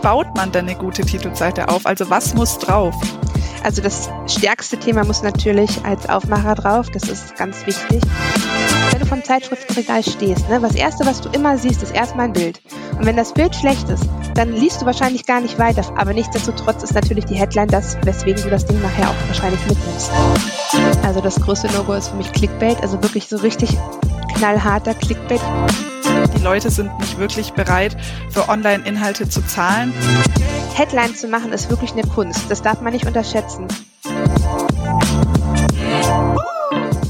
baut man denn eine gute Titelseite auf? Also was muss drauf? Also das stärkste Thema muss natürlich als Aufmacher drauf, das ist ganz wichtig. Wenn du vom Zeitschriftenregal stehst, ne, das erste, was du immer siehst, ist erstmal ein Bild. Und wenn das Bild schlecht ist, dann liest du wahrscheinlich gar nicht weiter. Aber nichtsdestotrotz ist natürlich die Headline das, weswegen du das Ding nachher auch wahrscheinlich mitnimmst. Also das größte Logo ist für mich Clickbait, also wirklich so richtig knallharter Clickbait. Die Leute sind nicht wirklich bereit, für Online-Inhalte zu zahlen. Headline zu machen ist wirklich eine Kunst. Das darf man nicht unterschätzen.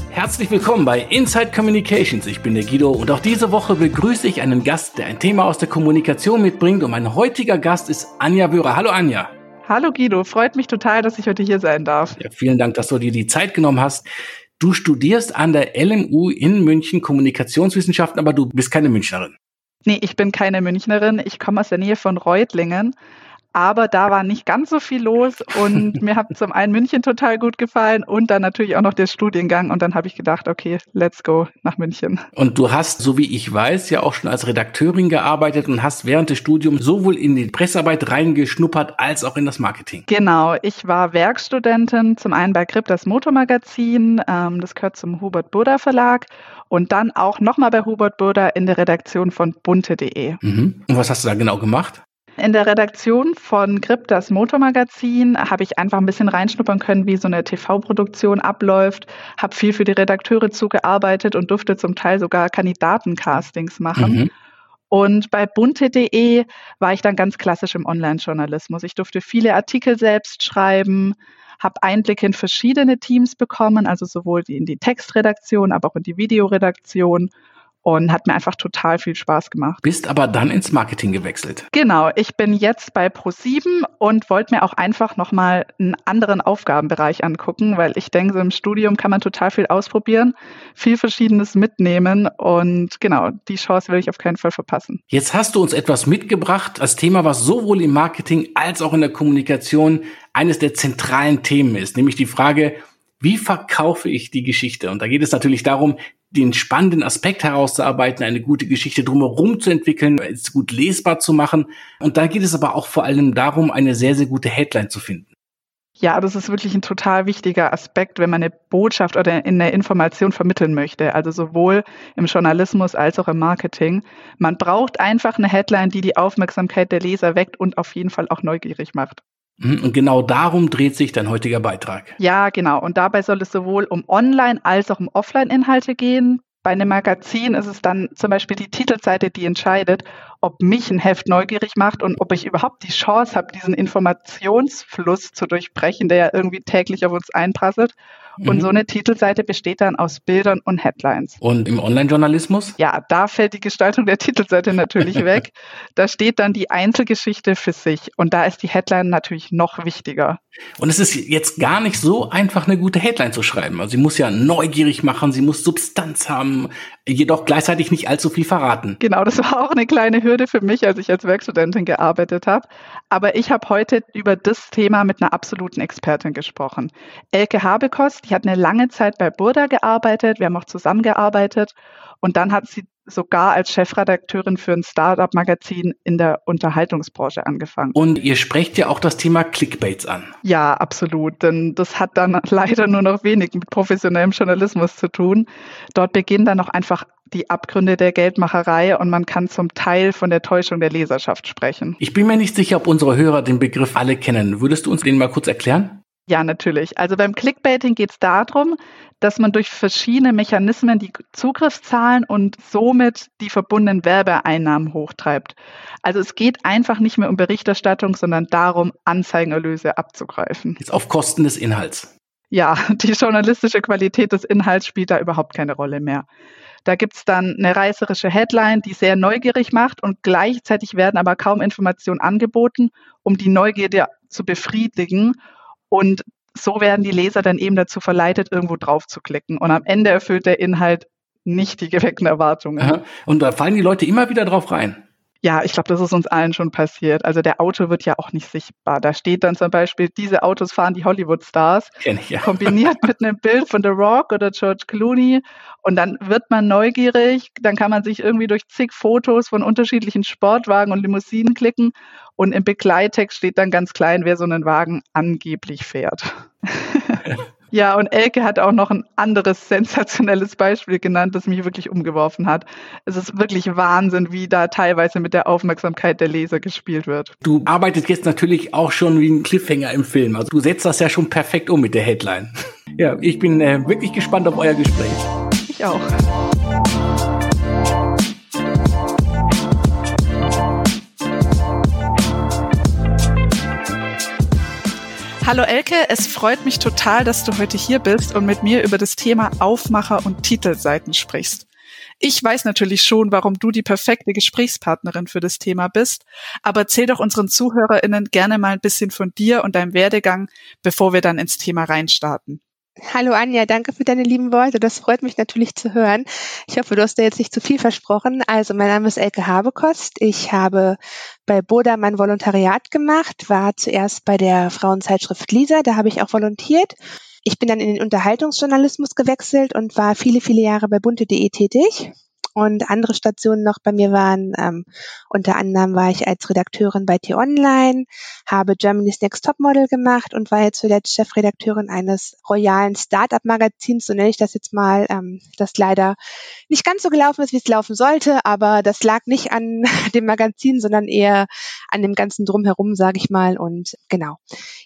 Herzlich willkommen bei Inside Communications. Ich bin der Guido und auch diese Woche begrüße ich einen Gast, der ein Thema aus der Kommunikation mitbringt. Und mein heutiger Gast ist Anja Wörer. Hallo Anja. Hallo Guido, freut mich total, dass ich heute hier sein darf. Ja, vielen Dank, dass du dir die Zeit genommen hast. Du studierst an der LMU in München Kommunikationswissenschaften, aber du bist keine Münchnerin. Nee, ich bin keine Münchnerin. Ich komme aus der Nähe von Reutlingen. Aber da war nicht ganz so viel los und mir hat zum einen München total gut gefallen und dann natürlich auch noch der Studiengang und dann habe ich gedacht, okay, let's go nach München. Und du hast, so wie ich weiß, ja auch schon als Redakteurin gearbeitet und hast während des Studiums sowohl in die Pressearbeit reingeschnuppert als auch in das Marketing. Genau, ich war Werkstudentin zum einen bei Grip, das Motormagazin, ähm, das gehört zum Hubert Burda Verlag und dann auch nochmal bei Hubert Burda in der Redaktion von bunte.de. Mhm. Und was hast du da genau gemacht? In der Redaktion von Grip, das Motormagazin, habe ich einfach ein bisschen reinschnuppern können, wie so eine TV-Produktion abläuft, habe viel für die Redakteure zugearbeitet und durfte zum Teil sogar Kandidatencastings machen. Mhm. Und bei bunte.de war ich dann ganz klassisch im Online-Journalismus. Ich durfte viele Artikel selbst schreiben, habe Einblicke in verschiedene Teams bekommen, also sowohl in die Textredaktion, aber auch in die Videoredaktion und hat mir einfach total viel Spaß gemacht. Bist aber dann ins Marketing gewechselt. Genau, ich bin jetzt bei Pro7 und wollte mir auch einfach nochmal einen anderen Aufgabenbereich angucken, weil ich denke, so im Studium kann man total viel ausprobieren, viel Verschiedenes mitnehmen und genau, die Chance will ich auf keinen Fall verpassen. Jetzt hast du uns etwas mitgebracht, als Thema, was sowohl im Marketing als auch in der Kommunikation eines der zentralen Themen ist, nämlich die Frage, wie verkaufe ich die Geschichte? Und da geht es natürlich darum, den spannenden Aspekt herauszuarbeiten, eine gute Geschichte drumherum zu entwickeln, es gut lesbar zu machen. Und da geht es aber auch vor allem darum, eine sehr, sehr gute Headline zu finden. Ja, das ist wirklich ein total wichtiger Aspekt, wenn man eine Botschaft oder eine Information vermitteln möchte. Also sowohl im Journalismus als auch im Marketing. Man braucht einfach eine Headline, die die Aufmerksamkeit der Leser weckt und auf jeden Fall auch neugierig macht. Mhm, und genau darum dreht sich dein heutiger Beitrag. Ja, genau. Und dabei soll es sowohl um Online- als auch um Offline-Inhalte gehen. Bei einem Magazin ist es dann zum Beispiel die Titelseite, die entscheidet, ob mich ein Heft neugierig macht und ob ich überhaupt die Chance habe, diesen Informationsfluss zu durchbrechen, der ja irgendwie täglich auf uns einprasselt. Und mhm. so eine Titelseite besteht dann aus Bildern und Headlines. Und im Online-Journalismus? Ja, da fällt die Gestaltung der Titelseite natürlich weg. Da steht dann die Einzelgeschichte für sich. Und da ist die Headline natürlich noch wichtiger. Und es ist jetzt gar nicht so einfach, eine gute Headline zu schreiben. Also sie muss ja neugierig machen, sie muss Substanz haben, jedoch gleichzeitig nicht allzu viel verraten. Genau, das war auch eine kleine Hürde für mich, als ich als Werkstudentin gearbeitet habe. Aber ich habe heute über das Thema mit einer absoluten Expertin gesprochen. Elke Habekost, die hat eine lange Zeit bei Burda gearbeitet, wir haben auch zusammengearbeitet und dann hat sie sogar als Chefredakteurin für ein Startup-Magazin in der Unterhaltungsbranche angefangen. Und ihr sprecht ja auch das Thema Clickbaits an. Ja, absolut. Denn das hat dann leider nur noch wenig mit professionellem Journalismus zu tun. Dort beginnen dann auch einfach die Abgründe der Geldmacherei und man kann zum Teil von der Täuschung der Leserschaft sprechen. Ich bin mir nicht sicher, ob unsere Hörer den Begriff alle kennen. Würdest du uns den mal kurz erklären? Ja, natürlich. Also beim Clickbaiting geht es darum, dass man durch verschiedene Mechanismen die Zugriffszahlen und somit die verbundenen Werbeeinnahmen hochtreibt. Also es geht einfach nicht mehr um Berichterstattung, sondern darum, Anzeigenerlöse abzugreifen. Ist auf Kosten des Inhalts. Ja, die journalistische Qualität des Inhalts spielt da überhaupt keine Rolle mehr. Da gibt's dann eine reißerische Headline, die sehr neugierig macht und gleichzeitig werden aber kaum Informationen angeboten, um die Neugierde zu befriedigen. Und so werden die Leser dann eben dazu verleitet, irgendwo drauf zu klicken. Und am Ende erfüllt der Inhalt nicht die geweckten Erwartungen. Aha. Und da fallen die Leute immer wieder drauf rein. Ja, ich glaube, das ist uns allen schon passiert. Also der Auto wird ja auch nicht sichtbar. Da steht dann zum Beispiel, diese Autos fahren die Hollywood-Stars, ja. kombiniert mit einem Bild von The Rock oder George Clooney. Und dann wird man neugierig, dann kann man sich irgendwie durch zig Fotos von unterschiedlichen Sportwagen und Limousinen klicken und im Begleittext steht dann ganz klein, wer so einen Wagen angeblich fährt. Ja, und Elke hat auch noch ein anderes sensationelles Beispiel genannt, das mich wirklich umgeworfen hat. Es ist wirklich Wahnsinn, wie da teilweise mit der Aufmerksamkeit der Leser gespielt wird. Du arbeitest jetzt natürlich auch schon wie ein Cliffhanger im Film. Also du setzt das ja schon perfekt um mit der Headline. Ja, ich bin äh, wirklich gespannt auf euer Gespräch. Ich auch. Hallo Elke, es freut mich total, dass du heute hier bist und mit mir über das Thema Aufmacher und Titelseiten sprichst. Ich weiß natürlich schon, warum du die perfekte Gesprächspartnerin für das Thema bist, aber erzähl doch unseren ZuhörerInnen gerne mal ein bisschen von dir und deinem Werdegang, bevor wir dann ins Thema reinstarten. Hallo Anja, danke für deine lieben Worte. Das freut mich natürlich zu hören. Ich hoffe, du hast da jetzt nicht zu viel versprochen. Also, mein Name ist Elke Habekost. Ich habe bei Boda mein Volontariat gemacht, war zuerst bei der Frauenzeitschrift Lisa, da habe ich auch volontiert. Ich bin dann in den Unterhaltungsjournalismus gewechselt und war viele, viele Jahre bei bunte.de tätig und andere Stationen noch bei mir waren, ähm, unter anderem war ich als Redakteurin bei T-Online, habe Germany's Next Topmodel gemacht und war jetzt zuletzt Chefredakteurin eines royalen Startup-Magazins, so nenne ich das jetzt mal, ähm, das leider nicht ganz so gelaufen ist, wie es laufen sollte, aber das lag nicht an dem Magazin, sondern eher an dem ganzen Drumherum, sage ich mal. Und genau,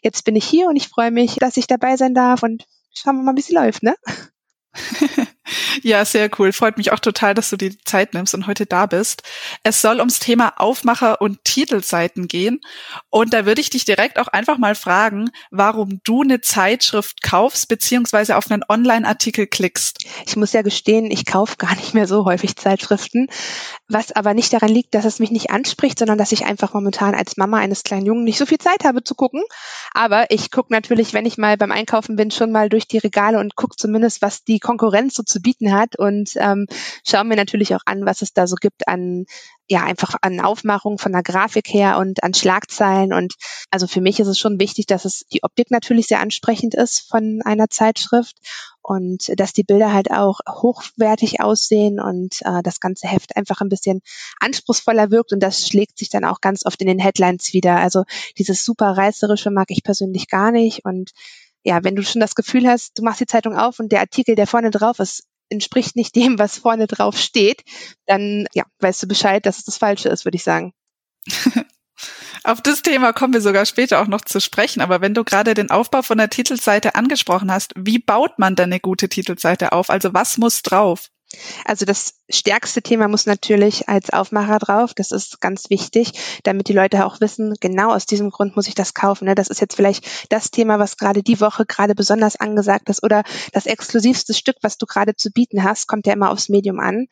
jetzt bin ich hier und ich freue mich, dass ich dabei sein darf und schauen wir mal, wie es läuft, ne? ja, sehr cool. Freut mich auch total, dass du dir die Zeit nimmst und heute da bist. Es soll ums Thema Aufmacher und Titelseiten gehen. Und da würde ich dich direkt auch einfach mal fragen, warum du eine Zeitschrift kaufst, beziehungsweise auf einen Online-Artikel klickst. Ich muss ja gestehen, ich kaufe gar nicht mehr so häufig Zeitschriften, was aber nicht daran liegt, dass es mich nicht anspricht, sondern dass ich einfach momentan als Mama eines kleinen Jungen nicht so viel Zeit habe zu gucken. Aber ich gucke natürlich, wenn ich mal beim Einkaufen bin, schon mal durch die Regale und gucke zumindest, was die Konkurrenz so zu bieten hat. Und ähm, schauen mir natürlich auch an, was es da so gibt an ja einfach an Aufmachung von der Grafik her und an Schlagzeilen. Und also für mich ist es schon wichtig, dass es die Optik natürlich sehr ansprechend ist von einer Zeitschrift und dass die Bilder halt auch hochwertig aussehen und äh, das ganze Heft einfach ein bisschen anspruchsvoller wirkt. Und das schlägt sich dann auch ganz oft in den Headlines wieder. Also dieses super reißerische mag ich persönlich gar nicht. Und ja, wenn du schon das Gefühl hast, du machst die Zeitung auf und der Artikel, der vorne drauf ist, entspricht nicht dem, was vorne drauf steht, dann ja, weißt du Bescheid, dass es das Falsche ist, würde ich sagen. Auf das Thema kommen wir sogar später auch noch zu sprechen. Aber wenn du gerade den Aufbau von der Titelseite angesprochen hast, wie baut man denn eine gute Titelseite auf? Also was muss drauf? Also das stärkste Thema muss natürlich als Aufmacher drauf. Das ist ganz wichtig, damit die Leute auch wissen, genau aus diesem Grund muss ich das kaufen. Ne? Das ist jetzt vielleicht das Thema, was gerade die Woche gerade besonders angesagt ist oder das exklusivste Stück, was du gerade zu bieten hast, kommt ja immer aufs Medium an.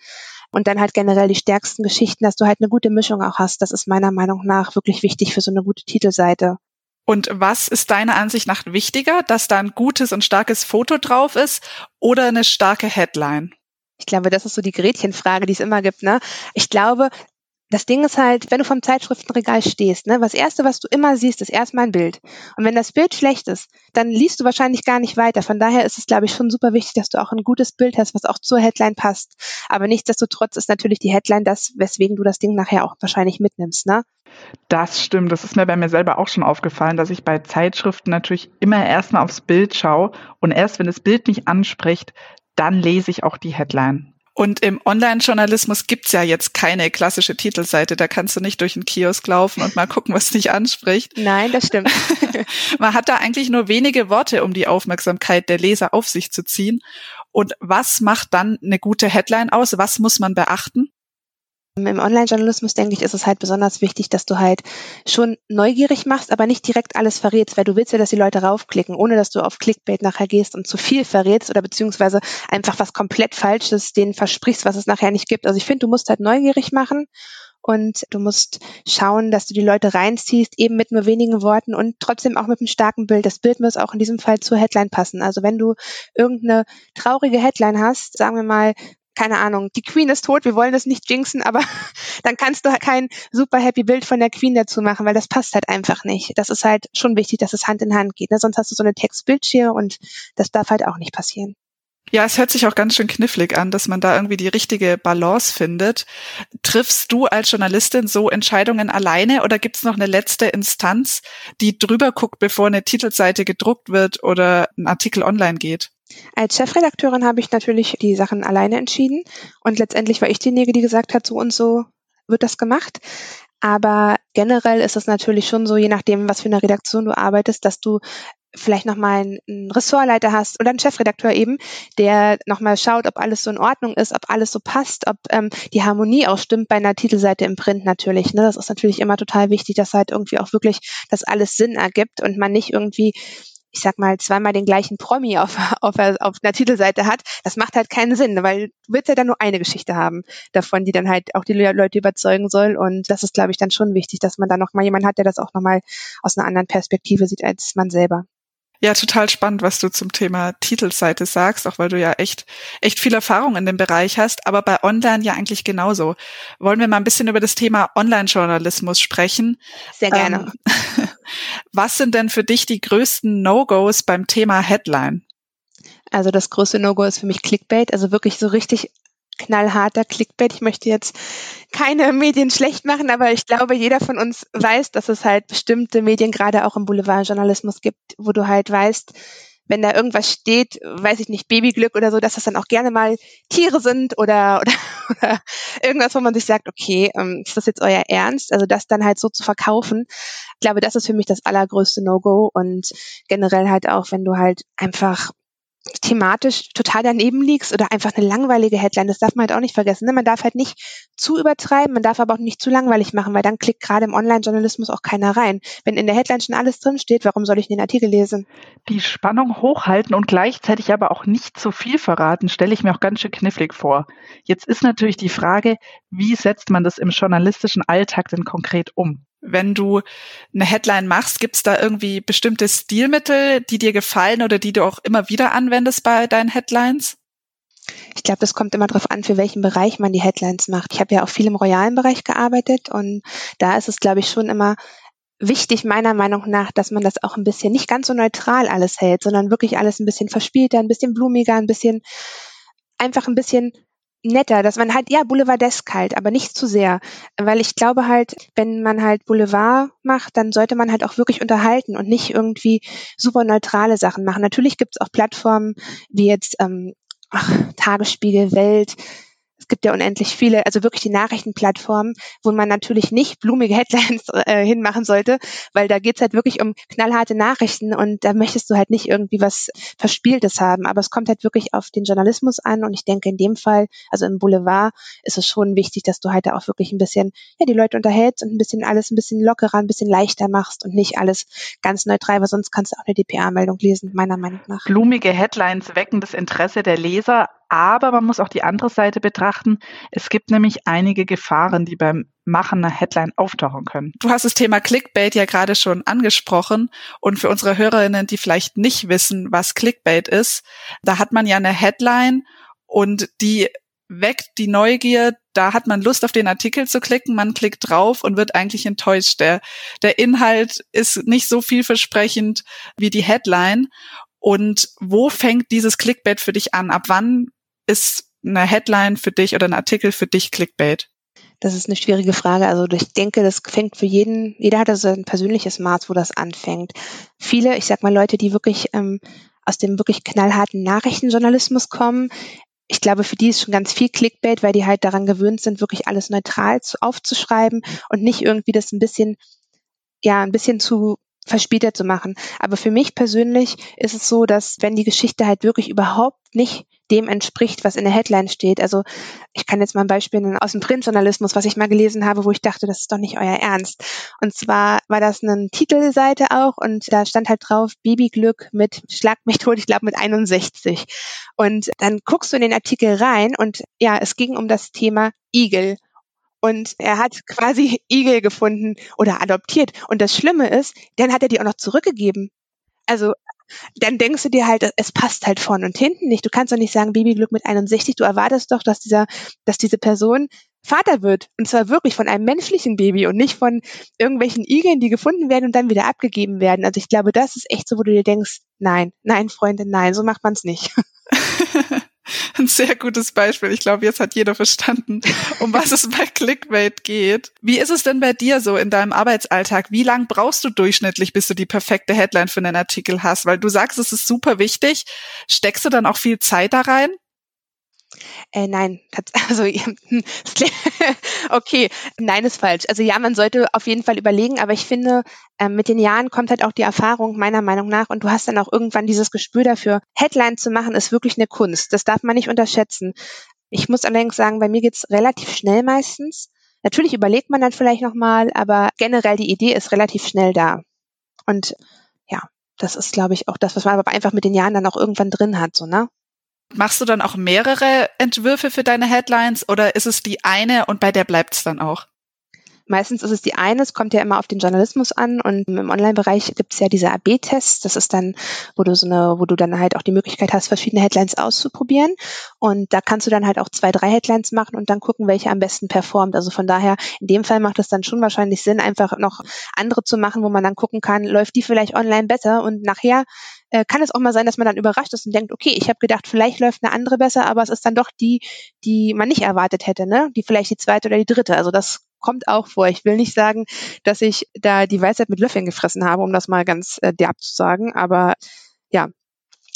Und dann halt generell die stärksten Geschichten, dass du halt eine gute Mischung auch hast. Das ist meiner Meinung nach wirklich wichtig für so eine gute Titelseite. Und was ist deiner Ansicht nach wichtiger, dass da ein gutes und starkes Foto drauf ist oder eine starke Headline? Ich glaube, das ist so die Gretchenfrage, die es immer gibt. Ne? Ich glaube, das Ding ist halt, wenn du vom Zeitschriftenregal stehst, ne, was erste, was du immer siehst, ist erstmal ein Bild. Und wenn das Bild schlecht ist, dann liest du wahrscheinlich gar nicht weiter. Von daher ist es, glaube ich, schon super wichtig, dass du auch ein gutes Bild hast, was auch zur Headline passt. Aber nichtsdestotrotz ist natürlich die Headline das, weswegen du das Ding nachher auch wahrscheinlich mitnimmst, ne? Das stimmt. Das ist mir bei mir selber auch schon aufgefallen, dass ich bei Zeitschriften natürlich immer erstmal aufs Bild schaue und erst wenn das Bild mich anspricht, dann lese ich auch die Headline. Und im Online-Journalismus gibt's ja jetzt keine klassische Titelseite. Da kannst du nicht durch einen Kiosk laufen und mal gucken, was dich anspricht. Nein, das stimmt. Man hat da eigentlich nur wenige Worte, um die Aufmerksamkeit der Leser auf sich zu ziehen. Und was macht dann eine gute Headline aus? Was muss man beachten? Im Online-Journalismus, denke ich, ist es halt besonders wichtig, dass du halt schon neugierig machst, aber nicht direkt alles verrätst, weil du willst ja, dass die Leute raufklicken, ohne dass du auf Clickbait nachher gehst und zu viel verrätst oder beziehungsweise einfach was komplett Falsches denen versprichst, was es nachher nicht gibt. Also ich finde, du musst halt neugierig machen und du musst schauen, dass du die Leute reinziehst, eben mit nur wenigen Worten und trotzdem auch mit einem starken Bild. Das Bild muss auch in diesem Fall zur Headline passen. Also wenn du irgendeine traurige Headline hast, sagen wir mal, keine Ahnung, die Queen ist tot, wir wollen das nicht jinxen, aber dann kannst du halt kein super happy Bild von der Queen dazu machen, weil das passt halt einfach nicht. Das ist halt schon wichtig, dass es Hand in Hand geht. Ne? Sonst hast du so eine Textbildschere und das darf halt auch nicht passieren. Ja, es hört sich auch ganz schön knifflig an, dass man da irgendwie die richtige Balance findet. Triffst du als Journalistin so Entscheidungen alleine oder gibt es noch eine letzte Instanz, die drüber guckt, bevor eine Titelseite gedruckt wird oder ein Artikel online geht? Als Chefredakteurin habe ich natürlich die Sachen alleine entschieden und letztendlich war ich diejenige, die gesagt hat, so und so wird das gemacht. Aber generell ist es natürlich schon so, je nachdem, was für eine Redaktion du arbeitest, dass du vielleicht nochmal einen Ressortleiter hast oder einen Chefredakteur eben, der nochmal schaut, ob alles so in Ordnung ist, ob alles so passt, ob ähm, die Harmonie auch stimmt bei einer Titelseite im Print natürlich. Ne? Das ist natürlich immer total wichtig, dass halt irgendwie auch wirklich das alles Sinn ergibt und man nicht irgendwie ich sag mal, zweimal den gleichen Promi auf, auf, auf einer Titelseite hat, das macht halt keinen Sinn, weil du willst ja dann nur eine Geschichte haben davon, die dann halt auch die Leute überzeugen soll. Und das ist, glaube ich, dann schon wichtig, dass man dann noch mal jemanden hat, der das auch noch mal aus einer anderen Perspektive sieht als man selber. Ja, total spannend, was du zum Thema Titelseite sagst, auch weil du ja echt, echt viel Erfahrung in dem Bereich hast, aber bei Online ja eigentlich genauso. Wollen wir mal ein bisschen über das Thema Online-Journalismus sprechen? Sehr gerne. Ähm, was sind denn für dich die größten No-Gos beim Thema Headline? Also das größte No-Go ist für mich Clickbait, also wirklich so richtig knallharter Clickbait. Ich möchte jetzt keine Medien schlecht machen, aber ich glaube, jeder von uns weiß, dass es halt bestimmte Medien, gerade auch im Boulevardjournalismus gibt, wo du halt weißt, wenn da irgendwas steht, weiß ich nicht, Babyglück oder so, dass das dann auch gerne mal Tiere sind oder, oder, oder irgendwas, wo man sich sagt, okay, ähm, ist das jetzt euer Ernst? Also das dann halt so zu verkaufen, ich glaube, das ist für mich das allergrößte No-Go und generell halt auch, wenn du halt einfach thematisch total daneben liegst oder einfach eine langweilige Headline, das darf man halt auch nicht vergessen. Ne? Man darf halt nicht zu übertreiben, man darf aber auch nicht zu langweilig machen, weil dann klickt gerade im Online-Journalismus auch keiner rein. Wenn in der Headline schon alles drin steht, warum soll ich den Artikel lesen? Die Spannung hochhalten und gleichzeitig aber auch nicht zu viel verraten, stelle ich mir auch ganz schön knifflig vor. Jetzt ist natürlich die Frage, wie setzt man das im journalistischen Alltag denn konkret um? Wenn du eine Headline machst, gibt es da irgendwie bestimmte Stilmittel, die dir gefallen oder die du auch immer wieder anwendest bei deinen Headlines? Ich glaube, das kommt immer darauf an, für welchen Bereich man die Headlines macht. Ich habe ja auch viel im royalen Bereich gearbeitet und da ist es, glaube ich, schon immer wichtig, meiner Meinung nach, dass man das auch ein bisschen nicht ganz so neutral alles hält, sondern wirklich alles ein bisschen verspielter, ein bisschen blumiger, ein bisschen einfach ein bisschen netter, dass man halt, ja, Boulevardesk halt, aber nicht zu sehr. Weil ich glaube halt, wenn man halt Boulevard macht, dann sollte man halt auch wirklich unterhalten und nicht irgendwie super neutrale Sachen machen. Natürlich gibt es auch Plattformen wie jetzt ähm, ach, Tagesspiegel, Welt, es gibt ja unendlich viele, also wirklich die Nachrichtenplattformen, wo man natürlich nicht blumige Headlines äh, hinmachen sollte, weil da geht's halt wirklich um knallharte Nachrichten und da möchtest du halt nicht irgendwie was Verspieltes haben. Aber es kommt halt wirklich auf den Journalismus an und ich denke in dem Fall, also im Boulevard, ist es schon wichtig, dass du halt da auch wirklich ein bisschen, ja, die Leute unterhältst und ein bisschen alles ein bisschen lockerer, ein bisschen leichter machst und nicht alles ganz neutral, weil sonst kannst du auch eine DPA-Meldung lesen, meiner Meinung nach. Blumige Headlines wecken das Interesse der Leser, aber man muss auch die andere Seite betrachten. Es gibt nämlich einige Gefahren, die beim Machen einer Headline auftauchen können. Du hast das Thema Clickbait ja gerade schon angesprochen. Und für unsere Hörerinnen, die vielleicht nicht wissen, was Clickbait ist, da hat man ja eine Headline und die weckt die Neugier, da hat man Lust auf den Artikel zu klicken, man klickt drauf und wird eigentlich enttäuscht. Der, der Inhalt ist nicht so vielversprechend wie die Headline. Und wo fängt dieses Clickbait für dich an? Ab wann ist eine Headline für dich oder ein Artikel für dich Clickbait? Das ist eine schwierige Frage. Also ich denke, das fängt für jeden, jeder hat also ein persönliches Maß, wo das anfängt. Viele, ich sag mal Leute, die wirklich ähm, aus dem wirklich knallharten Nachrichtenjournalismus kommen, ich glaube, für die ist schon ganz viel Clickbait, weil die halt daran gewöhnt sind, wirklich alles neutral zu, aufzuschreiben und nicht irgendwie das ein bisschen, ja, ein bisschen zu verspielter zu machen. Aber für mich persönlich ist es so, dass wenn die Geschichte halt wirklich überhaupt nicht dem entspricht, was in der Headline steht. Also ich kann jetzt mal ein Beispiel nennen aus dem Printjournalismus, was ich mal gelesen habe, wo ich dachte, das ist doch nicht euer Ernst. Und zwar war das eine Titelseite auch und da stand halt drauf Babyglück mit Schlag mich tot, ich glaube mit 61. Und dann guckst du in den Artikel rein und ja, es ging um das Thema Igel. Und er hat quasi Igel gefunden oder adoptiert. Und das Schlimme ist, dann hat er die auch noch zurückgegeben. Also dann denkst du dir halt, es passt halt vorne und hinten nicht. Du kannst doch nicht sagen, Babyglück mit 61. Du erwartest doch, dass dieser, dass diese Person Vater wird. Und zwar wirklich von einem menschlichen Baby und nicht von irgendwelchen Igeln, die gefunden werden und dann wieder abgegeben werden. Also ich glaube, das ist echt so, wo du dir denkst, nein, nein, Freunde, nein, so macht man es nicht. Ein sehr gutes Beispiel. Ich glaube, jetzt hat jeder verstanden, um was es bei Clickbait geht. Wie ist es denn bei dir so in deinem Arbeitsalltag? Wie lang brauchst du durchschnittlich, bis du die perfekte Headline für einen Artikel hast? Weil du sagst, es ist super wichtig. Steckst du dann auch viel Zeit da rein? Äh, nein, also okay, nein ist falsch. Also ja, man sollte auf jeden Fall überlegen, aber ich finde, äh, mit den Jahren kommt halt auch die Erfahrung meiner Meinung nach und du hast dann auch irgendwann dieses Gespür dafür. Headline zu machen ist wirklich eine Kunst. Das darf man nicht unterschätzen. Ich muss allerdings sagen, bei mir geht's relativ schnell meistens. Natürlich überlegt man dann vielleicht nochmal, aber generell die Idee ist relativ schnell da. Und ja, das ist, glaube ich, auch das, was man aber einfach mit den Jahren dann auch irgendwann drin hat, so, ne? Machst du dann auch mehrere Entwürfe für deine Headlines oder ist es die eine und bei der bleibt es dann auch? Meistens ist es die eine, es kommt ja immer auf den Journalismus an und im Online-Bereich gibt es ja diese AB-Tests. Das ist dann, wo du so eine, wo du dann halt auch die Möglichkeit hast, verschiedene Headlines auszuprobieren. Und da kannst du dann halt auch zwei, drei Headlines machen und dann gucken, welche am besten performt. Also von daher, in dem Fall macht es dann schon wahrscheinlich Sinn, einfach noch andere zu machen, wo man dann gucken kann, läuft die vielleicht online besser und nachher äh, kann es auch mal sein, dass man dann überrascht ist und denkt, okay, ich habe gedacht, vielleicht läuft eine andere besser, aber es ist dann doch die, die man nicht erwartet hätte, ne? Die vielleicht die zweite oder die dritte. Also das kommt auch vor. Ich will nicht sagen, dass ich da die Weisheit mit Löffeln gefressen habe, um das mal ganz äh, derb zu sagen, aber ja,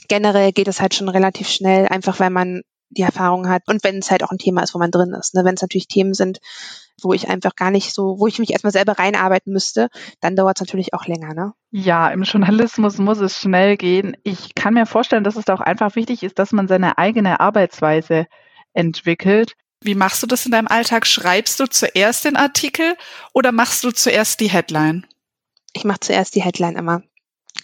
generell geht es halt schon relativ schnell, einfach weil man die Erfahrung hat und wenn es halt auch ein Thema ist, wo man drin ist. Ne? Wenn es natürlich Themen sind, wo ich einfach gar nicht so, wo ich mich erstmal selber reinarbeiten müsste, dann dauert es natürlich auch länger, ne? Ja, im Journalismus muss es schnell gehen. Ich kann mir vorstellen, dass es da auch einfach wichtig ist, dass man seine eigene Arbeitsweise entwickelt. Wie machst du das in deinem Alltag? Schreibst du zuerst den Artikel oder machst du zuerst die Headline? Ich mache zuerst die Headline immer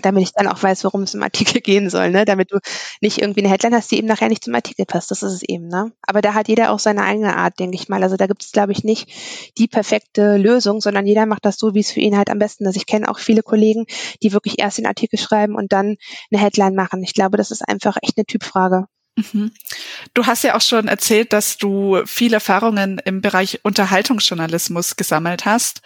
damit ich dann auch weiß, worum es im Artikel gehen soll, ne? Damit du nicht irgendwie eine Headline hast, die eben nachher nicht zum Artikel passt. Das ist es eben, ne? Aber da hat jeder auch seine eigene Art, denke ich mal. Also da gibt es, glaube ich, nicht die perfekte Lösung, sondern jeder macht das so, wie es für ihn halt am besten ist. Ich kenne auch viele Kollegen, die wirklich erst den Artikel schreiben und dann eine Headline machen. Ich glaube, das ist einfach echt eine Typfrage. Mhm. Du hast ja auch schon erzählt, dass du viele Erfahrungen im Bereich Unterhaltungsjournalismus gesammelt hast.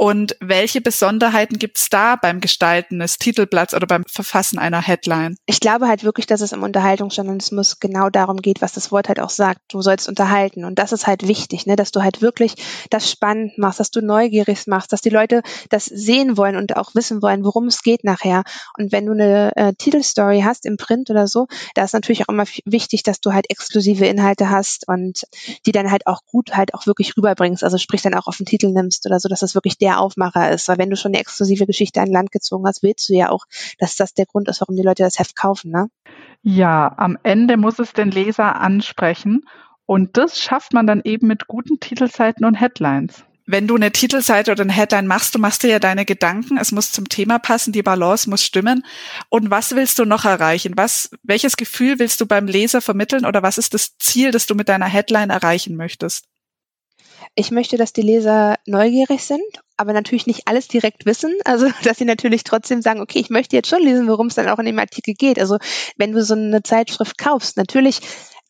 Und welche Besonderheiten gibt es da beim Gestalten des Titelblatts oder beim Verfassen einer Headline? Ich glaube halt wirklich, dass es im Unterhaltungsjournalismus genau darum geht, was das Wort halt auch sagt. Du sollst unterhalten. Und das ist halt wichtig, ne? dass du halt wirklich das spannend machst, dass du neugierig machst, dass die Leute das sehen wollen und auch wissen wollen, worum es geht nachher. Und wenn du eine äh, Titelstory hast im Print oder so, da ist natürlich auch immer wichtig, dass du halt exklusive Inhalte hast und die dann halt auch gut halt auch wirklich rüberbringst. Also sprich dann auch auf den Titel nimmst oder so, dass das wirklich der der Aufmacher ist. Weil wenn du schon eine exklusive Geschichte an Land gezogen hast, willst du ja auch, dass das der Grund ist, warum die Leute das Heft kaufen, ne? Ja, am Ende muss es den Leser ansprechen. Und das schafft man dann eben mit guten Titelseiten und Headlines. Wenn du eine Titelseite oder eine Headline machst, du machst dir ja deine Gedanken, es muss zum Thema passen, die Balance muss stimmen. Und was willst du noch erreichen? Was, welches Gefühl willst du beim Leser vermitteln oder was ist das Ziel, das du mit deiner Headline erreichen möchtest? Ich möchte, dass die Leser neugierig sind, aber natürlich nicht alles direkt wissen. Also, dass sie natürlich trotzdem sagen, okay, ich möchte jetzt schon lesen, worum es dann auch in dem Artikel geht. Also, wenn du so eine Zeitschrift kaufst, natürlich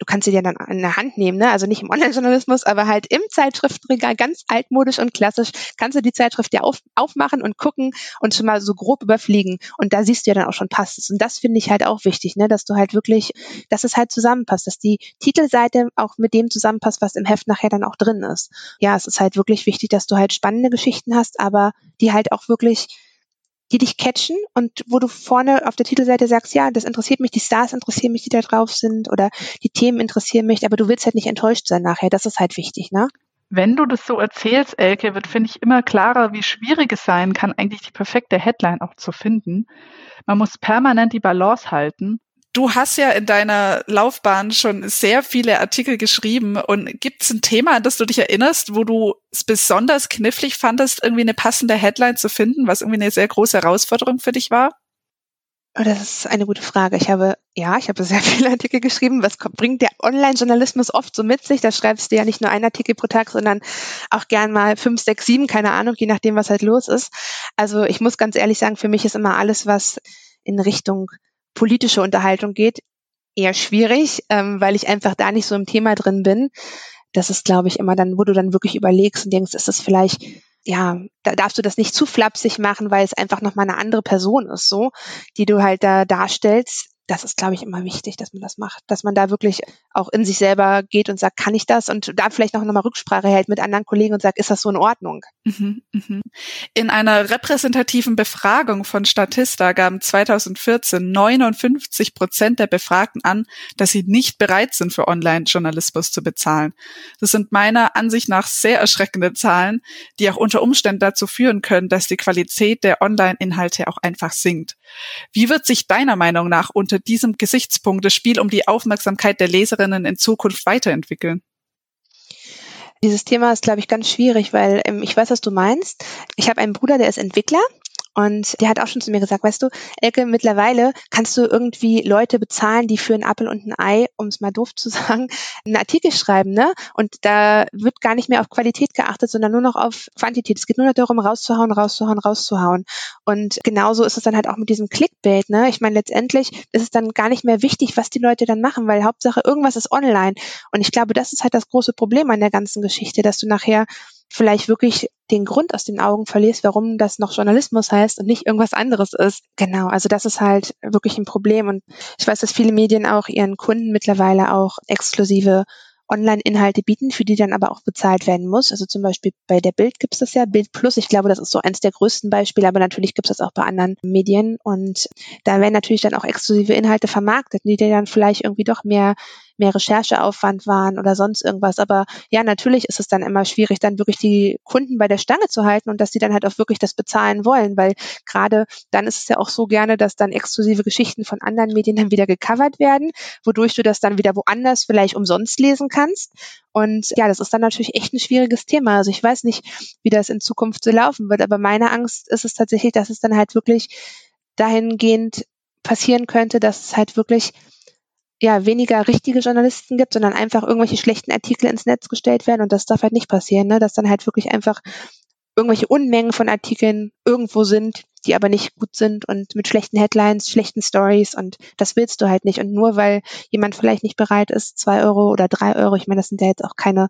du kannst sie dir dann in der Hand nehmen, ne? also nicht im Online-Journalismus, aber halt im Zeitschriftenregal, ganz altmodisch und klassisch, kannst du die Zeitschrift ja auf, aufmachen und gucken und schon mal so grob überfliegen. Und da siehst du ja dann auch schon, passt es. Und das finde ich halt auch wichtig, ne? dass du halt wirklich, dass es halt zusammenpasst, dass die Titelseite auch mit dem zusammenpasst, was im Heft nachher dann auch drin ist. Ja, es ist halt wirklich wichtig, dass du halt spannende Geschichten hast, aber die halt auch wirklich die dich catchen und wo du vorne auf der Titelseite sagst, ja, das interessiert mich, die Stars interessieren mich, die da drauf sind oder die Themen interessieren mich, aber du willst halt nicht enttäuscht sein nachher. Das ist halt wichtig, ne? Wenn du das so erzählst, Elke, wird, finde ich, immer klarer, wie schwierig es sein kann, eigentlich die perfekte Headline auch zu finden. Man muss permanent die Balance halten Du hast ja in deiner Laufbahn schon sehr viele Artikel geschrieben und gibt es ein Thema, an das du dich erinnerst, wo du es besonders knifflig fandest, irgendwie eine passende Headline zu finden, was irgendwie eine sehr große Herausforderung für dich war? Oh, das ist eine gute Frage. Ich habe, ja, ich habe sehr viele Artikel geschrieben. Was bringt der Online-Journalismus oft so mit sich? Da schreibst du ja nicht nur einen Artikel pro Tag, sondern auch gern mal fünf, sechs, sieben, keine Ahnung, je nachdem, was halt los ist. Also ich muss ganz ehrlich sagen, für mich ist immer alles, was in Richtung politische Unterhaltung geht, eher schwierig, ähm, weil ich einfach da nicht so im Thema drin bin. das ist, glaube ich, immer dann, wo du dann wirklich überlegst und denkst, ist das vielleicht ja, da darfst du das nicht zu flapsig machen, weil es einfach nochmal eine andere Person ist, so, die du halt da darstellst das ist, glaube ich, immer wichtig, dass man das macht, dass man da wirklich auch in sich selber geht und sagt, kann ich das? Und da vielleicht noch nochmal Rücksprache hält mit anderen Kollegen und sagt, ist das so in Ordnung? Mhm, mhm. In einer repräsentativen Befragung von Statista gaben 2014 59 Prozent der Befragten an, dass sie nicht bereit sind, für Online-Journalismus zu bezahlen. Das sind meiner Ansicht nach sehr erschreckende Zahlen, die auch unter Umständen dazu führen können, dass die Qualität der Online-Inhalte auch einfach sinkt. Wie wird sich deiner Meinung nach unter diesem Gesichtspunkt das Spiel um die Aufmerksamkeit der Leserinnen in Zukunft weiterentwickeln? Dieses Thema ist, glaube ich, ganz schwierig, weil ähm, ich weiß, was du meinst. Ich habe einen Bruder, der ist Entwickler und der hat auch schon zu mir gesagt, weißt du, Elke, mittlerweile kannst du irgendwie Leute bezahlen, die für einen Apfel und ein Ei, um es mal doof zu sagen, einen Artikel schreiben, ne? Und da wird gar nicht mehr auf Qualität geachtet, sondern nur noch auf Quantität. Es geht nur noch darum, rauszuhauen, rauszuhauen, rauszuhauen. Und genauso ist es dann halt auch mit diesem Clickbait, ne? Ich meine, letztendlich ist es dann gar nicht mehr wichtig, was die Leute dann machen, weil Hauptsache irgendwas ist online. Und ich glaube, das ist halt das große Problem an der ganzen Geschichte, dass du nachher vielleicht wirklich den Grund aus den Augen verlierst, warum das noch Journalismus heißt und nicht irgendwas anderes ist. Genau, also das ist halt wirklich ein Problem. Und ich weiß, dass viele Medien auch ihren Kunden mittlerweile auch exklusive Online-Inhalte bieten, für die dann aber auch bezahlt werden muss. Also zum Beispiel bei der Bild gibt es das ja, Bild Plus. Ich glaube, das ist so eins der größten Beispiele, aber natürlich gibt es das auch bei anderen Medien. Und da werden natürlich dann auch exklusive Inhalte vermarktet, die dir dann vielleicht irgendwie doch mehr mehr Rechercheaufwand waren oder sonst irgendwas. Aber ja, natürlich ist es dann immer schwierig, dann wirklich die Kunden bei der Stange zu halten und dass die dann halt auch wirklich das bezahlen wollen, weil gerade dann ist es ja auch so gerne, dass dann exklusive Geschichten von anderen Medien dann wieder gecovert werden, wodurch du das dann wieder woanders vielleicht umsonst lesen kannst. Und ja, das ist dann natürlich echt ein schwieriges Thema. Also ich weiß nicht, wie das in Zukunft so laufen wird, aber meine Angst ist es tatsächlich, dass es dann halt wirklich dahingehend passieren könnte, dass es halt wirklich ja weniger richtige Journalisten gibt, sondern einfach irgendwelche schlechten Artikel ins Netz gestellt werden und das darf halt nicht passieren, ne? dass dann halt wirklich einfach irgendwelche Unmengen von Artikeln irgendwo sind, die aber nicht gut sind und mit schlechten Headlines, schlechten Stories und das willst du halt nicht. Und nur weil jemand vielleicht nicht bereit ist, zwei Euro oder drei Euro, ich meine, das sind ja jetzt auch keine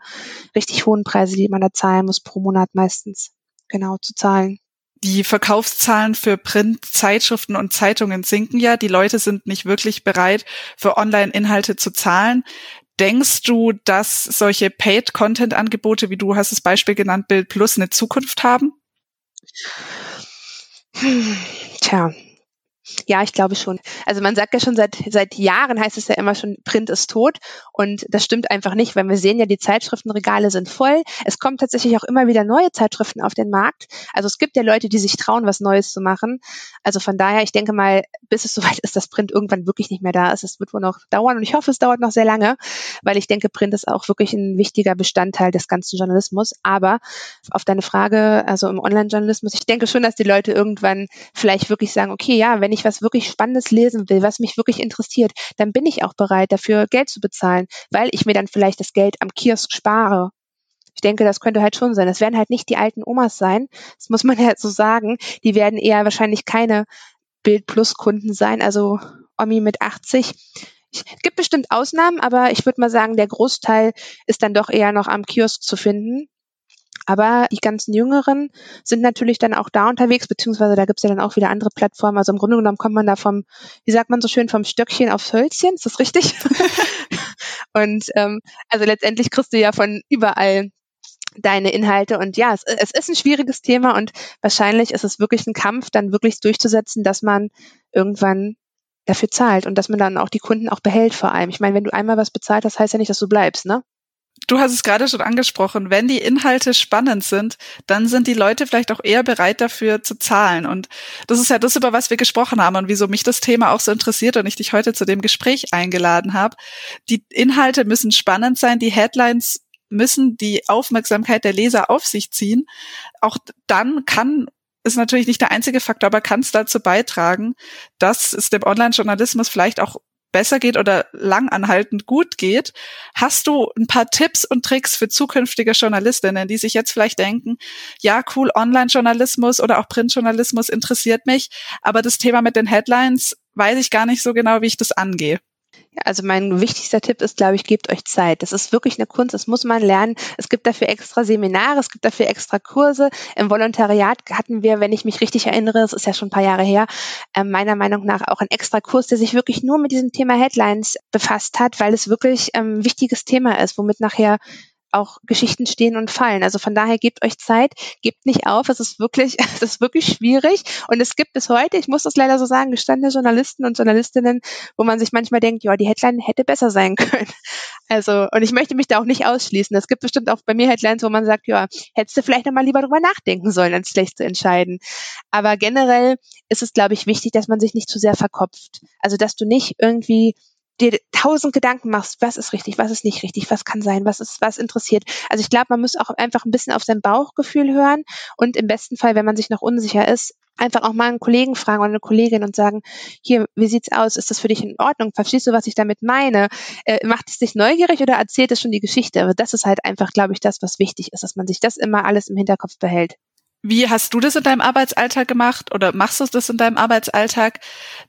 richtig hohen Preise, die man da zahlen muss pro Monat meistens, genau zu zahlen. Die Verkaufszahlen für Printzeitschriften und Zeitungen sinken ja. Die Leute sind nicht wirklich bereit, für Online-Inhalte zu zahlen. Denkst du, dass solche Paid-Content-Angebote, wie du hast das Beispiel genannt, Bild Plus, eine Zukunft haben? Tja, ja, ich glaube schon. Also man sagt ja schon seit, seit Jahren heißt es ja immer schon, Print ist tot. Und das stimmt einfach nicht, weil wir sehen ja, die Zeitschriftenregale sind voll. Es kommen tatsächlich auch immer wieder neue Zeitschriften auf den Markt. Also es gibt ja Leute, die sich trauen, was Neues zu machen. Also von daher, ich denke mal, bis es soweit ist, dass Print irgendwann wirklich nicht mehr da ist, es wird wohl noch dauern. Und ich hoffe, es dauert noch sehr lange, weil ich denke, Print ist auch wirklich ein wichtiger Bestandteil des ganzen Journalismus. Aber auf deine Frage, also im Online-Journalismus, ich denke schon, dass die Leute irgendwann vielleicht wirklich sagen, okay, ja, wenn ich was wirklich Spannendes lesen will, was mich wirklich interessiert, dann bin ich auch bereit, dafür Geld zu bezahlen, weil ich mir dann vielleicht das Geld am Kiosk spare. Ich denke, das könnte halt schon sein. Das werden halt nicht die alten Omas sein. Das muss man ja so sagen. Die werden eher wahrscheinlich keine Bild Plus Kunden sein. Also Omi mit 80. Es gibt bestimmt Ausnahmen, aber ich würde mal sagen, der Großteil ist dann doch eher noch am Kiosk zu finden. Aber die ganzen Jüngeren sind natürlich dann auch da unterwegs, beziehungsweise da gibt's ja dann auch wieder andere Plattformen. Also im Grunde genommen kommt man da vom, wie sagt man so schön, vom Stöckchen aufs Hölzchen, ist das richtig? und ähm, also letztendlich kriegst du ja von überall deine Inhalte. Und ja, es, es ist ein schwieriges Thema und wahrscheinlich ist es wirklich ein Kampf, dann wirklich durchzusetzen, dass man irgendwann dafür zahlt und dass man dann auch die Kunden auch behält vor allem. Ich meine, wenn du einmal was bezahlt hast, heißt ja nicht, dass du bleibst, ne? Du hast es gerade schon angesprochen, wenn die Inhalte spannend sind, dann sind die Leute vielleicht auch eher bereit dafür zu zahlen. Und das ist ja das, über was wir gesprochen haben und wieso mich das Thema auch so interessiert und ich dich heute zu dem Gespräch eingeladen habe. Die Inhalte müssen spannend sein, die Headlines müssen die Aufmerksamkeit der Leser auf sich ziehen. Auch dann kann ist natürlich nicht der einzige Faktor, aber kann es dazu beitragen, dass es dem Online-Journalismus vielleicht auch besser geht oder langanhaltend gut geht. Hast du ein paar Tipps und Tricks für zukünftige Journalistinnen, die sich jetzt vielleicht denken, ja, cool, Online-Journalismus oder auch Print-Journalismus interessiert mich, aber das Thema mit den Headlines weiß ich gar nicht so genau, wie ich das angehe? Also mein wichtigster Tipp ist, glaube ich, gebt euch Zeit. Das ist wirklich eine Kunst, das muss man lernen. Es gibt dafür extra Seminare, es gibt dafür extra Kurse. Im Volontariat hatten wir, wenn ich mich richtig erinnere, es ist ja schon ein paar Jahre her, äh, meiner Meinung nach auch einen extra Kurs, der sich wirklich nur mit diesem Thema Headlines befasst hat, weil es wirklich ein ähm, wichtiges Thema ist, womit nachher auch Geschichten stehen und fallen. Also von daher gebt euch Zeit, gebt nicht auf. Es ist wirklich, es ist wirklich schwierig. Und es gibt bis heute, ich muss das leider so sagen, gestandene Journalisten und Journalistinnen, wo man sich manchmal denkt, ja, die Headline hätte besser sein können. Also, und ich möchte mich da auch nicht ausschließen. Es gibt bestimmt auch bei mir Headlines, wo man sagt, ja, hättest du vielleicht nochmal lieber drüber nachdenken sollen, als schlecht zu entscheiden. Aber generell ist es, glaube ich, wichtig, dass man sich nicht zu sehr verkopft. Also, dass du nicht irgendwie dir tausend Gedanken machst, was ist richtig, was ist nicht richtig, was kann sein, was ist, was interessiert. Also ich glaube, man muss auch einfach ein bisschen auf sein Bauchgefühl hören und im besten Fall, wenn man sich noch unsicher ist, einfach auch mal einen Kollegen fragen oder eine Kollegin und sagen, hier, wie sieht's aus? Ist das für dich in Ordnung? Verstehst du, was ich damit meine? Äh, macht es dich neugierig oder erzählt es schon die Geschichte? Aber das ist halt einfach, glaube ich, das, was wichtig ist, dass man sich das immer alles im Hinterkopf behält. Wie hast du das in deinem Arbeitsalltag gemacht oder machst du das in deinem Arbeitsalltag?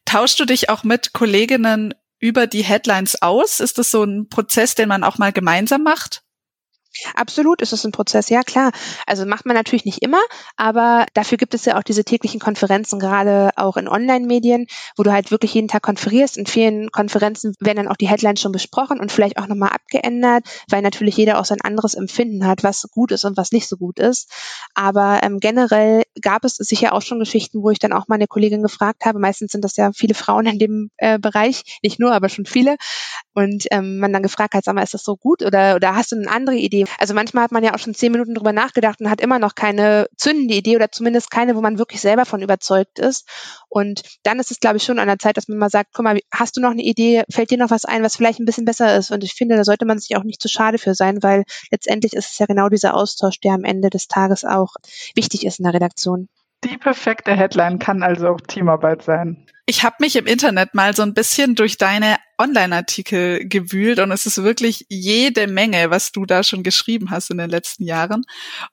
Tauschst du dich auch mit Kolleginnen über die Headlines aus? Ist das so ein Prozess, den man auch mal gemeinsam macht? Absolut ist es ein Prozess, ja klar. Also macht man natürlich nicht immer, aber dafür gibt es ja auch diese täglichen Konferenzen, gerade auch in Online-Medien, wo du halt wirklich jeden Tag konferierst. In vielen Konferenzen werden dann auch die Headlines schon besprochen und vielleicht auch nochmal abgeändert, weil natürlich jeder auch sein anderes Empfinden hat, was gut ist und was nicht so gut ist. Aber ähm, generell gab es sicher auch schon Geschichten, wo ich dann auch meine Kollegin gefragt habe. Meistens sind das ja viele Frauen in dem äh, Bereich, nicht nur, aber schon viele. Und ähm, man dann gefragt hat, sag mal, ist das so gut oder, oder hast du eine andere Idee? Also manchmal hat man ja auch schon zehn Minuten drüber nachgedacht und hat immer noch keine zündende Idee oder zumindest keine, wo man wirklich selber von überzeugt ist. Und dann ist es, glaube ich, schon an der Zeit, dass man mal sagt, guck mal, hast du noch eine Idee, fällt dir noch was ein, was vielleicht ein bisschen besser ist? Und ich finde, da sollte man sich auch nicht zu schade für sein, weil letztendlich ist es ja genau dieser Austausch, der am Ende des Tages auch wichtig ist in der Redaktion. Die perfekte Headline kann also auch Teamarbeit sein. Ich habe mich im Internet mal so ein bisschen durch deine Online-Artikel gewühlt und es ist wirklich jede Menge, was du da schon geschrieben hast in den letzten Jahren.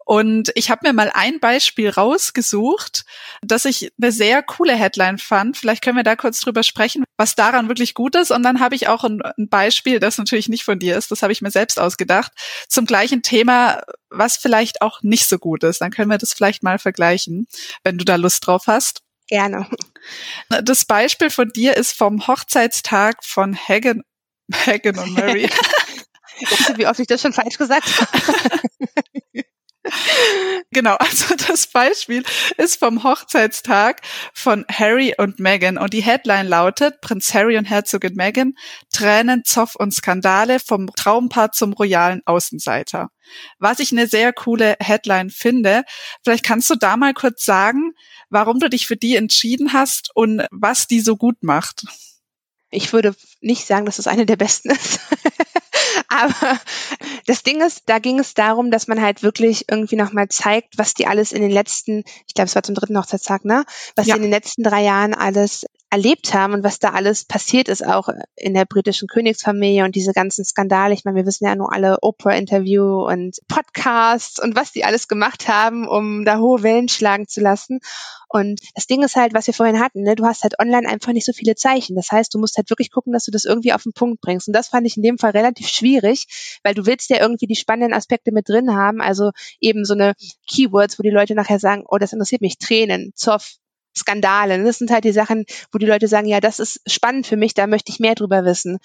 Und ich habe mir mal ein Beispiel rausgesucht, das ich eine sehr coole Headline fand. Vielleicht können wir da kurz drüber sprechen, was daran wirklich gut ist. Und dann habe ich auch ein, ein Beispiel, das natürlich nicht von dir ist, das habe ich mir selbst ausgedacht, zum gleichen Thema, was vielleicht auch nicht so gut ist. Dann können wir das vielleicht mal vergleichen, wenn du da Lust drauf hast. Gerne. Das Beispiel von dir ist vom Hochzeitstag von Hagen, Hagen und Mary. wie oft ich das schon falsch gesagt habe. Genau, also das Beispiel ist vom Hochzeitstag von Harry und Meghan und die Headline lautet Prinz Harry und Herzogin Meghan Tränen, Zoff und Skandale vom Traumpaar zum royalen Außenseiter. Was ich eine sehr coole Headline finde. Vielleicht kannst du da mal kurz sagen, warum du dich für die entschieden hast und was die so gut macht. Ich würde nicht sagen, dass es eine der besten ist. Aber das Ding ist, da ging es darum, dass man halt wirklich irgendwie nochmal zeigt, was die alles in den letzten, ich glaube, es war zum dritten Hochzeitstag, ne? Was ja. die in den letzten drei Jahren alles erlebt haben und was da alles passiert ist, auch in der britischen Königsfamilie und diese ganzen Skandale. Ich meine, wir wissen ja nur alle Oprah-Interview und Podcasts und was die alles gemacht haben, um da hohe Wellen schlagen zu lassen. Und das Ding ist halt, was wir vorhin hatten, ne? du hast halt online einfach nicht so viele Zeichen. Das heißt, du musst halt wirklich gucken, dass du das irgendwie auf den Punkt bringst. Und das fand ich in dem Fall relativ schwierig, weil du willst ja irgendwie die spannenden Aspekte mit drin haben. Also eben so eine Keywords, wo die Leute nachher sagen, oh, das interessiert mich, Tränen, Zoff, Skandale. Das sind halt die Sachen, wo die Leute sagen, ja, das ist spannend für mich, da möchte ich mehr drüber wissen.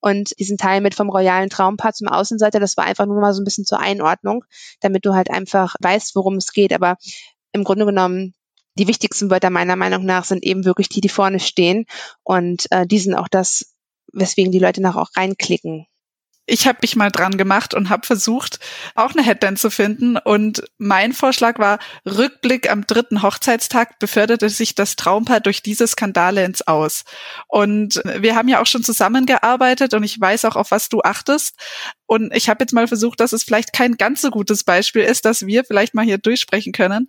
Und diesen Teil mit vom royalen Traumpaar zum Außenseiter, das war einfach nur mal so ein bisschen zur Einordnung, damit du halt einfach weißt, worum es geht. Aber im Grunde genommen, die wichtigsten Wörter meiner Meinung nach sind eben wirklich die, die vorne stehen. Und äh, die sind auch das, weswegen die Leute nach auch reinklicken ich habe mich mal dran gemacht und habe versucht, auch eine Headline zu finden. Und mein Vorschlag war, Rückblick am dritten Hochzeitstag beförderte sich das Traumpaar durch diese Skandale ins Aus. Und wir haben ja auch schon zusammengearbeitet und ich weiß auch, auf was du achtest. Und ich habe jetzt mal versucht, dass es vielleicht kein ganz so gutes Beispiel ist, dass wir vielleicht mal hier durchsprechen können,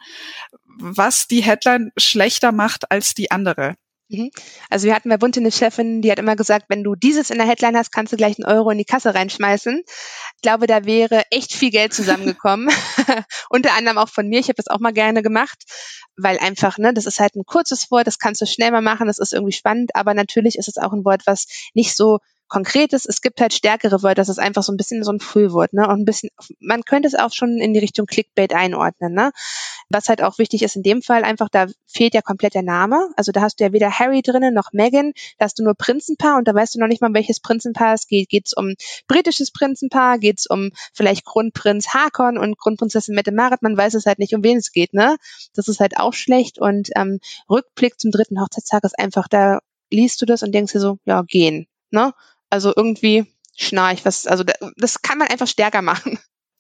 was die Headline schlechter macht als die andere. Mhm. Also wir hatten bei Bunte eine Chefin, die hat immer gesagt, wenn du dieses in der Headline hast, kannst du gleich einen Euro in die Kasse reinschmeißen. Ich glaube, da wäre echt viel Geld zusammengekommen. Unter anderem auch von mir. Ich habe das auch mal gerne gemacht, weil einfach, ne, das ist halt ein kurzes Wort, das kannst du schnell mal machen, das ist irgendwie spannend, aber natürlich ist es auch ein Wort, was nicht so Konkretes. Es gibt halt stärkere Wörter, das ist einfach so ein bisschen so ein Füllwort, ne? Und ein bisschen, man könnte es auch schon in die Richtung Clickbait einordnen, ne? Was halt auch wichtig ist in dem Fall einfach, da fehlt ja komplett der Name. Also da hast du ja weder Harry drinnen noch Meghan, da hast du nur Prinzenpaar und da weißt du noch nicht mal, welches Prinzenpaar es geht. Geht es um britisches Prinzenpaar, geht es um vielleicht Kronprinz Hakon und Kronprinzessin Mette Marit, man weiß es halt nicht, um wen es geht, ne? Das ist halt auch schlecht und ähm, Rückblick zum dritten Hochzeitstag ist einfach, da liest du das und denkst dir so, ja, gehen, ne? Also irgendwie schnarch, was, also das kann man einfach stärker machen.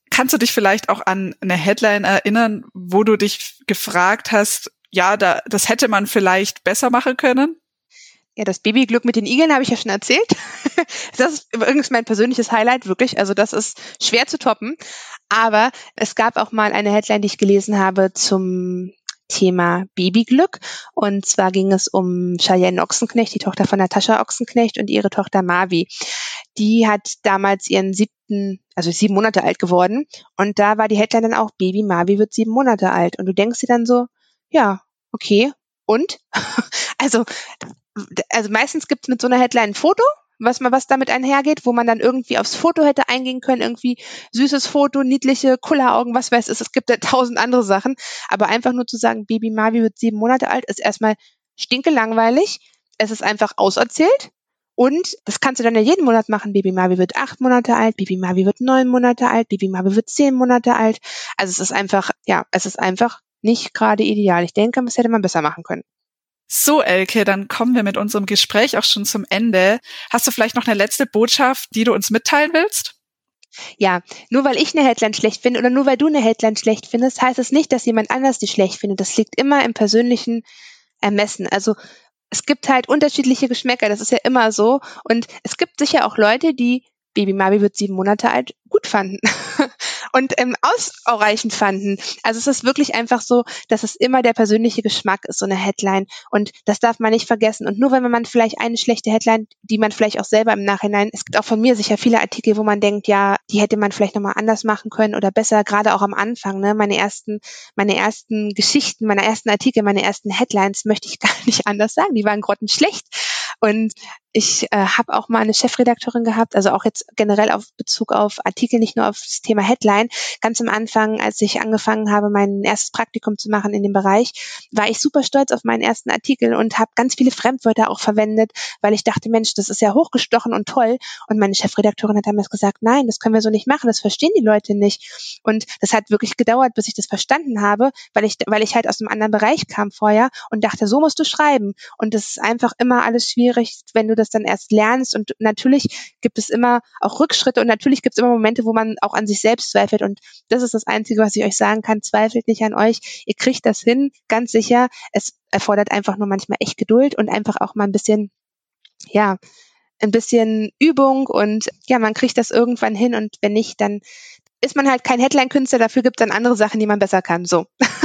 Kannst du dich vielleicht auch an eine Headline erinnern, wo du dich gefragt hast, ja, da, das hätte man vielleicht besser machen können? Ja, das Babyglück mit den Igeln habe ich ja schon erzählt. das ist übrigens mein persönliches Highlight, wirklich. Also das ist schwer zu toppen. Aber es gab auch mal eine Headline, die ich gelesen habe zum Thema Babyglück. Und zwar ging es um Cheyenne Ochsenknecht, die Tochter von Natascha Ochsenknecht und ihre Tochter Mavi. Die hat damals ihren siebten, also sieben Monate alt geworden. Und da war die Headline dann auch, Baby Mavi wird sieben Monate alt. Und du denkst dir dann so, ja, okay. Und? also, also meistens gibt es mit so einer Headline ein Foto was man was damit einhergeht, wo man dann irgendwie aufs Foto hätte eingehen können, irgendwie süßes Foto, niedliche Kulleraugen, was weiß es. Es gibt ja tausend andere Sachen, aber einfach nur zu sagen, Baby Mavi wird sieben Monate alt, ist erstmal stinke langweilig. Es ist einfach auserzählt. Und das kannst du dann ja jeden Monat machen. Baby Mavi wird acht Monate alt, Baby Mavi wird neun Monate alt, Baby Mavi wird zehn Monate alt. Also es ist einfach, ja, es ist einfach nicht gerade ideal. Ich denke, das hätte man besser machen können. So, Elke, dann kommen wir mit unserem Gespräch auch schon zum Ende. Hast du vielleicht noch eine letzte Botschaft, die du uns mitteilen willst? Ja, nur weil ich eine Headline schlecht finde oder nur weil du eine Headline schlecht findest, heißt es nicht, dass jemand anders die schlecht findet. Das liegt immer im persönlichen Ermessen. Also es gibt halt unterschiedliche Geschmäcker, das ist ja immer so. Und es gibt sicher auch Leute, die Baby Mabi wird sieben Monate alt, gut fanden und ähm, ausreichend fanden. Also es ist wirklich einfach so, dass es immer der persönliche Geschmack ist, so eine Headline. Und das darf man nicht vergessen. Und nur wenn man vielleicht eine schlechte Headline, die man vielleicht auch selber im Nachhinein, es gibt auch von mir sicher viele Artikel, wo man denkt, ja, die hätte man vielleicht nochmal anders machen können oder besser, gerade auch am Anfang, ne? Meine ersten, meine ersten Geschichten, meine ersten Artikel, meine ersten Headlines möchte ich gar nicht anders sagen. Die waren grottenschlecht. Und ich äh, habe auch mal eine Chefredakteurin gehabt, also auch jetzt generell auf Bezug auf Artikel, nicht nur auf das Thema Headline. Ganz am Anfang, als ich angefangen habe, mein erstes Praktikum zu machen in dem Bereich, war ich super stolz auf meinen ersten Artikel und habe ganz viele Fremdwörter auch verwendet, weil ich dachte, Mensch, das ist ja hochgestochen und toll. Und meine Chefredakteurin hat damals gesagt, nein, das können wir so nicht machen, das verstehen die Leute nicht. Und das hat wirklich gedauert, bis ich das verstanden habe, weil ich, weil ich halt aus einem anderen Bereich kam vorher und dachte, so musst du schreiben. Und das ist einfach immer alles schwierig, wenn du das dann erst lernst. Und natürlich gibt es immer auch Rückschritte und natürlich gibt es immer Momente, wo man auch an sich selbst zweifelt. Und das ist das Einzige, was ich euch sagen kann. Zweifelt nicht an euch. Ihr kriegt das hin, ganz sicher. Es erfordert einfach nur manchmal echt Geduld und einfach auch mal ein bisschen, ja, ein bisschen Übung und ja, man kriegt das irgendwann hin und wenn nicht, dann ist man halt kein Headline-Künstler, dafür gibt es dann andere Sachen, die man besser kann. So.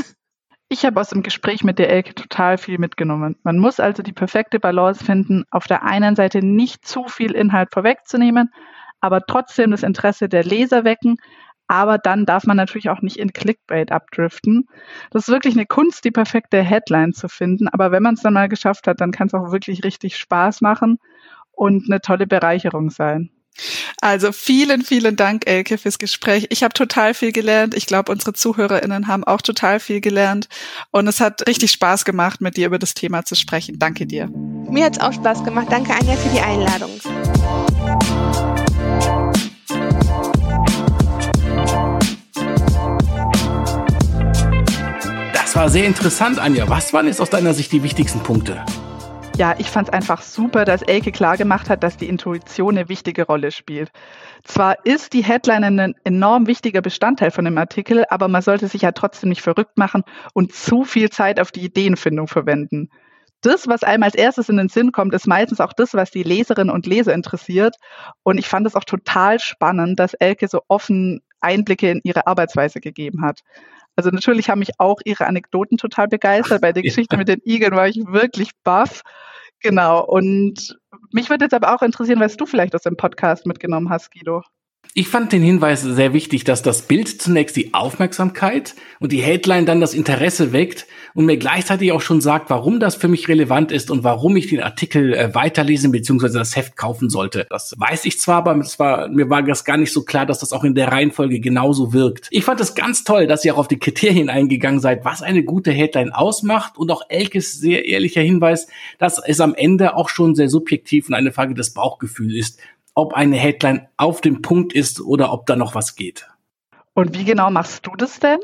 Ich habe aus dem Gespräch mit der Elke total viel mitgenommen. Man muss also die perfekte Balance finden, auf der einen Seite nicht zu viel Inhalt vorwegzunehmen, aber trotzdem das Interesse der Leser wecken. Aber dann darf man natürlich auch nicht in Clickbait abdriften. Das ist wirklich eine Kunst, die perfekte Headline zu finden. Aber wenn man es dann mal geschafft hat, dann kann es auch wirklich richtig Spaß machen und eine tolle Bereicherung sein. Also vielen, vielen Dank, Elke, fürs Gespräch. Ich habe total viel gelernt. Ich glaube, unsere ZuhörerInnen haben auch total viel gelernt. Und es hat richtig Spaß gemacht, mit dir über das Thema zu sprechen. Danke dir. Mir hat es auch Spaß gemacht. Danke, Anja, für die Einladung. Das war sehr interessant, Anja. Was waren jetzt aus deiner Sicht die wichtigsten Punkte? Ja, ich fand es einfach super, dass Elke klargemacht hat, dass die Intuition eine wichtige Rolle spielt. Zwar ist die Headline ein enorm wichtiger Bestandteil von dem Artikel, aber man sollte sich ja trotzdem nicht verrückt machen und zu viel Zeit auf die Ideenfindung verwenden. Das, was einem als erstes in den Sinn kommt, ist meistens auch das, was die Leserinnen und Leser interessiert. Und ich fand es auch total spannend, dass Elke so offen Einblicke in ihre Arbeitsweise gegeben hat. Also natürlich haben mich auch ihre Anekdoten total begeistert. Bei der Geschichte mit den Igeln war ich wirklich baff. Genau. Und mich würde jetzt aber auch interessieren, was du vielleicht aus dem Podcast mitgenommen hast, Guido. Ich fand den Hinweis sehr wichtig, dass das Bild zunächst die Aufmerksamkeit und die Headline dann das Interesse weckt und mir gleichzeitig auch schon sagt, warum das für mich relevant ist und warum ich den Artikel äh, weiterlesen bzw. das Heft kaufen sollte. Das weiß ich zwar, aber war, mir war das gar nicht so klar, dass das auch in der Reihenfolge genauso wirkt. Ich fand es ganz toll, dass ihr auch auf die Kriterien eingegangen seid, was eine gute Headline ausmacht und auch Elkes sehr ehrlicher Hinweis, dass es am Ende auch schon sehr subjektiv und eine Frage des Bauchgefühls ist, ob eine Headline auf dem Punkt ist oder ob da noch was geht. Und wie genau machst du das denn?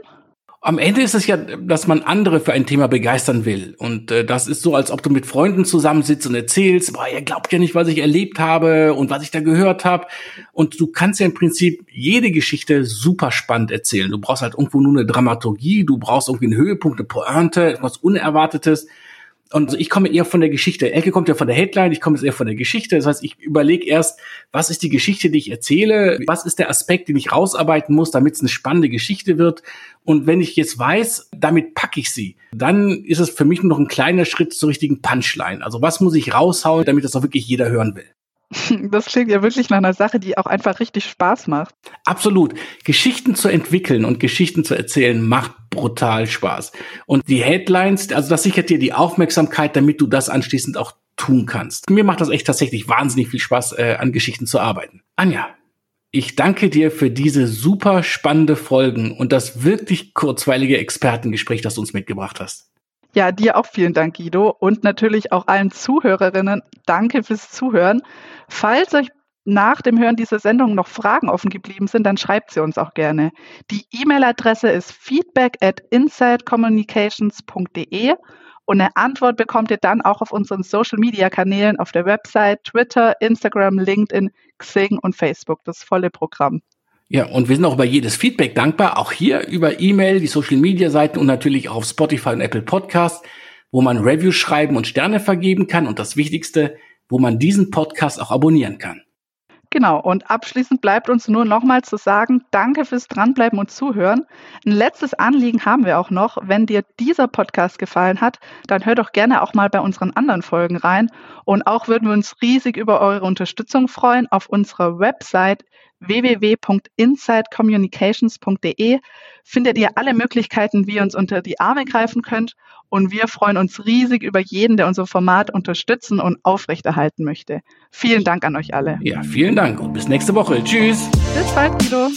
Am Ende ist es ja, dass man andere für ein Thema begeistern will. Und äh, das ist so, als ob du mit Freunden zusammensitzt und erzählst, boah, ihr glaubt ja nicht, was ich erlebt habe und was ich da gehört habe. Und du kannst ja im Prinzip jede Geschichte super spannend erzählen. Du brauchst halt irgendwo nur eine Dramaturgie, du brauchst irgendwie einen Höhepunkt, eine Pointe, etwas Unerwartetes. Und ich komme eher von der Geschichte. Elke kommt ja von der Headline, ich komme jetzt eher von der Geschichte. Das heißt, ich überlege erst, was ist die Geschichte, die ich erzähle? Was ist der Aspekt, den ich rausarbeiten muss, damit es eine spannende Geschichte wird? Und wenn ich jetzt weiß, damit packe ich sie, dann ist es für mich nur noch ein kleiner Schritt zur richtigen Punchline. Also was muss ich raushauen, damit das auch wirklich jeder hören will? Das klingt ja wirklich nach einer Sache, die auch einfach richtig Spaß macht. Absolut. Geschichten zu entwickeln und Geschichten zu erzählen macht brutal Spaß. Und die Headlines, also das sichert dir die Aufmerksamkeit, damit du das anschließend auch tun kannst. Mir macht das echt tatsächlich wahnsinnig viel Spaß, äh, an Geschichten zu arbeiten. Anja, ich danke dir für diese super spannende Folgen und das wirklich kurzweilige Expertengespräch, das du uns mitgebracht hast. Ja, dir auch vielen Dank, Guido. Und natürlich auch allen Zuhörerinnen. Danke fürs Zuhören. Falls euch nach dem Hören dieser Sendung noch Fragen offen geblieben sind, dann schreibt sie uns auch gerne. Die E-Mail-Adresse ist feedback at insidecommunications.de und eine Antwort bekommt ihr dann auch auf unseren Social-Media-Kanälen auf der Website, Twitter, Instagram, LinkedIn, Xing und Facebook. Das volle Programm. Ja, und wir sind auch über jedes Feedback dankbar, auch hier über E-Mail, die Social Media Seiten und natürlich auch auf Spotify und Apple Podcasts, wo man Reviews schreiben und Sterne vergeben kann und das Wichtigste, wo man diesen Podcast auch abonnieren kann. Genau, und abschließend bleibt uns nur nochmal zu sagen, danke fürs Dranbleiben und Zuhören. Ein letztes Anliegen haben wir auch noch. Wenn dir dieser Podcast gefallen hat, dann hör doch gerne auch mal bei unseren anderen Folgen rein. Und auch würden wir uns riesig über eure Unterstützung freuen auf unserer Website www.insidecommunications.de findet ihr alle Möglichkeiten, wie ihr uns unter die Arme greifen könnt. Und wir freuen uns riesig über jeden, der unser Format unterstützen und aufrechterhalten möchte. Vielen Dank an euch alle. Ja, vielen Dank und bis nächste Woche. Tschüss. Bis bald, Guido.